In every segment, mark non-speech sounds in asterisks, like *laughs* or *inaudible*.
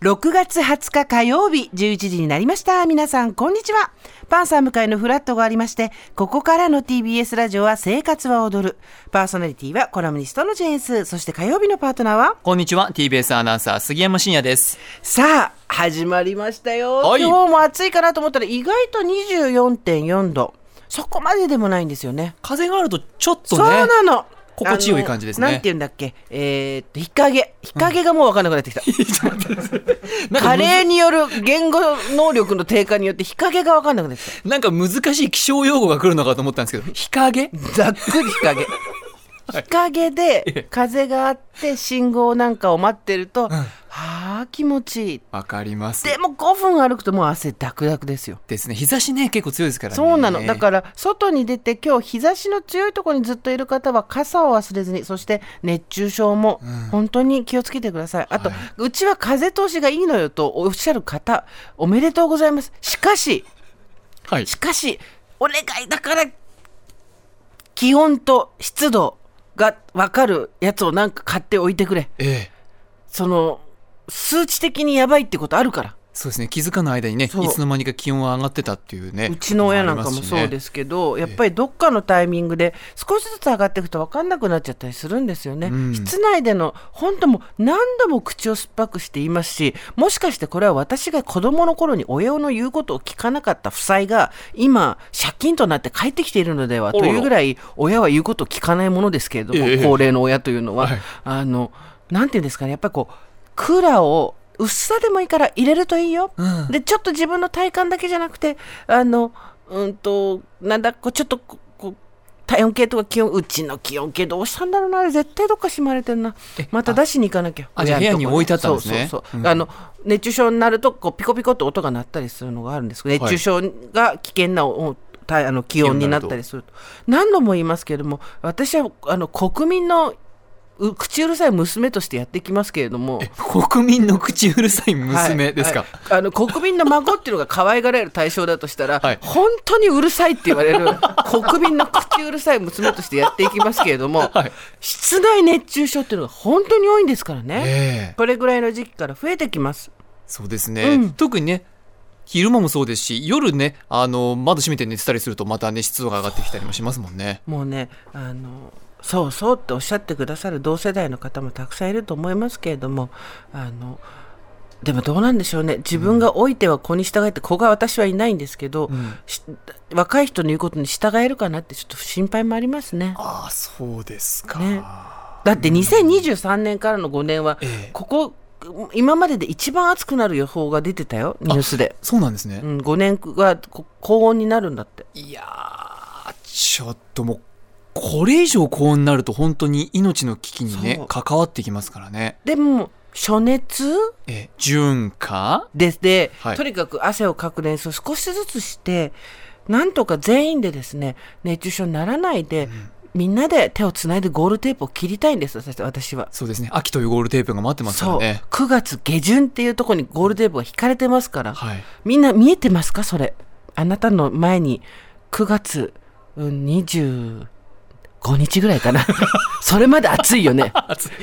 6月20日火曜日11時になりました。皆さん、こんにちは。パンサー向かいのフラットがありまして、ここからの TBS ラジオは生活は踊る。パーソナリティはコラムニストのジェーンス。そして火曜日のパートナーは？こんにちは TBS アナウンサー杉山真也ですさあ、始まりましたよ。はい今日も暑いかなと思ったら意外と24.4度。そこまででもないんですよね。風があるとちょっとそうねなの。心地よい感じですね。なんて言うんだっけ？えーっと、日陰。日陰がもう分 *laughs* かんなくなってきた。なんか加齢による言語能力の低下によって日陰が分かんなくなってきた。なんか難しい気象用語が来るのかと思ったんですけど。日陰？ざっくり日陰。*laughs* 日陰え。で風があって信号なんかを待ってると、はあ気持ちいい。わかりますでも5分歩くともう汗ダクダクですよ。ですね日差しね結構強いですからねそうなの。だから、外に出て今日日差しの強いところにずっといる方は傘を忘れずに、そして熱中症も本当に気をつけてください。あと、うちは風通しがいいのよとおっしゃる方、おめでとうございます。しかし、はいしかし、お願いだから、気温と湿度が分かるやつをなんか買っておいてくれ。ええその、数値的にやばいってことあるから。そうですね。気づかない間にねいつの間にか気温が上がってたっていうねうちの親なんかもそうですすけど、やっぱりどっかのタイミングで少しずつ上がっていくと分かんなくなっちゃったりするんですよね。うん。室内での本当もう何度も口を酸っぱくして言いますし、もしかしてこれは私が子供の頃に親の言うことを聞かなかった負債が今借金となって帰ってきているのではというぐらい親は言うことを聞かないものですけれども、ええ。高齢の親というのは、はい。あの、なんていうんですかね、やっぱりこう、クーラーを薄さでもいいから入れるといいよ。うんで、ちょっと自分の体感だけじゃなくて、あの、うんと、なんだ、こうちょっとこう、体温計とか気温、うちの気温計どうしたんだろうな、あれ絶対どっかしまれてるな。また出しに行かなきゃ。あじゃあ部屋に置いてあったんですねそうそうそう。うんあの、熱中症になると、こう、ピコピコって音が鳴ったりするのがあるんですけど、熱中症が危険なおたあの気温になったりすると。何度も言いますけれども、私は、あの、国民のう口うるさい娘としてやっていきますけれども、国民の口うるさい娘ですか、はい。はい。あの国民の孫っていうのが可愛がられる対象だとしたら、はい。本当にうるさいって言われる国民の口うるさい娘としてやっていきますけれども、*laughs* はい。室内熱中症っていうのが本当に多いんですからね、ええ。これぐらいの時期から増えてきます。そうですね、うん。特にね昼間もそうですし夜ねあの窓閉めて寝てたりするとまたね湿度が上がってきたりもしますもんね。もうねあのそうそうっておっしゃってくださる同世代の方もたくさんいると思いますけれどもあのでもどうなんでしょうね。自分が老いては子に従えって子が私はいないんですけど、ん。し若い人の言うことに従えるかなってちょっと心配もありますね。ああそうですか、ね。だって2023年からの5年は、ええ。ここ今までで一番暑くなる予報が出てたよニュースで、そうなんですね、うん、5年はこ高温になるんだって。いやーちょっともうこれ以上高温になると本当に命の危機にね関わってきますからね。でも暑熱？え純化？です。で、はい。とにかく汗をかく練習を少しずつしてなんとか全員でですね熱中症にならないで、みんなで手をつないでゴールテープを切りたいんです私私は。そうですね。秋というゴールテープが待ってますかそう。らね9月下旬っていうところにゴールテープが引かれてますから、はい。みんな見えてますか？それ。あなたの前に9月うん25日ぐらいかな。*laughs* それまで暑いよね。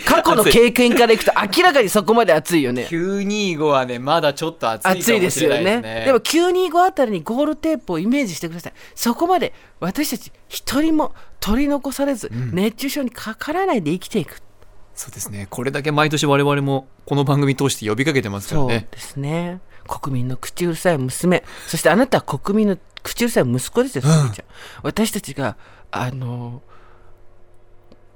過去の経験からいくと明らかにそこまで暑いよね。925はねまだちょっと暑いですよね。ねでも925あたりにゴールテープをイメージしてください。そこまで私たち一人も取り残されず、熱中症にかからないで生きていく。そうですね。これだけ毎年我々もこの番組通して呼びかけてますからそうねですね。国民の口うるさい娘。そしてあなたは国民の口うるさい息子ですよ、すみちゃん。私たちがあの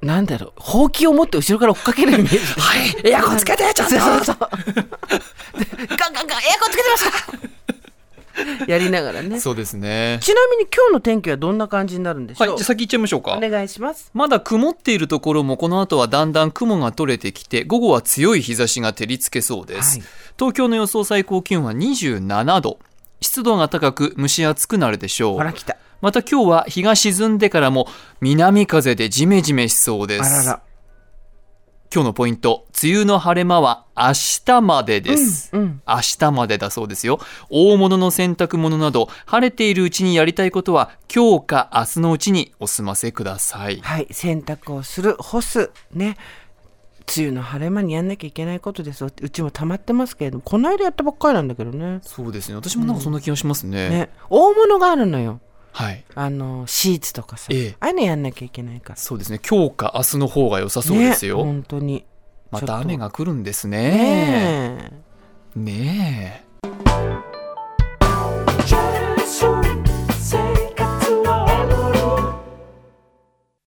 なんだろうほうきを持って後ろから追っかけるイメージ。*laughs* はいエアコンつけてちょっと。そうそうそう。でガンガンガンエアコンつけてますかやりながらね。そうですね。ちなみに今日の天気はどんな感じになるんでしょう、はいじゃあ先行っちゃいましょうか。お願いします。まだ曇っているところもこの後はだんだん雲が取れてきて午後は強い日差しが照りつけそうです、はい。東京の予想最高気温は27度。湿度が高く蒸し暑くなるでしょう。ほら来たまた今日は日が沈んでからも南風でジメジメしそうです。あらら。今日のポイント梅雨の晴れ間は明日までです、うんうん。明日までだそうですよ。大物の洗濯物など晴れているうちにやりたいことは今日か明日のうちにお済ませください。はい洗濯をする干すね。梅雨の晴れ間にやんなきゃいけないことですよ。うちも溜まってますけれどもこの間やったばっかりなんだけどね。そうですね。私もなんかそんな気がしますね、ね。大物があるのよはい。あのシーツとかさ、ええ。ああいうのやんなきゃいけないから。そうですね。今日か明日の方が良さそうですよ、ね本当に。また雨が来るんですね。ねえ。ねえ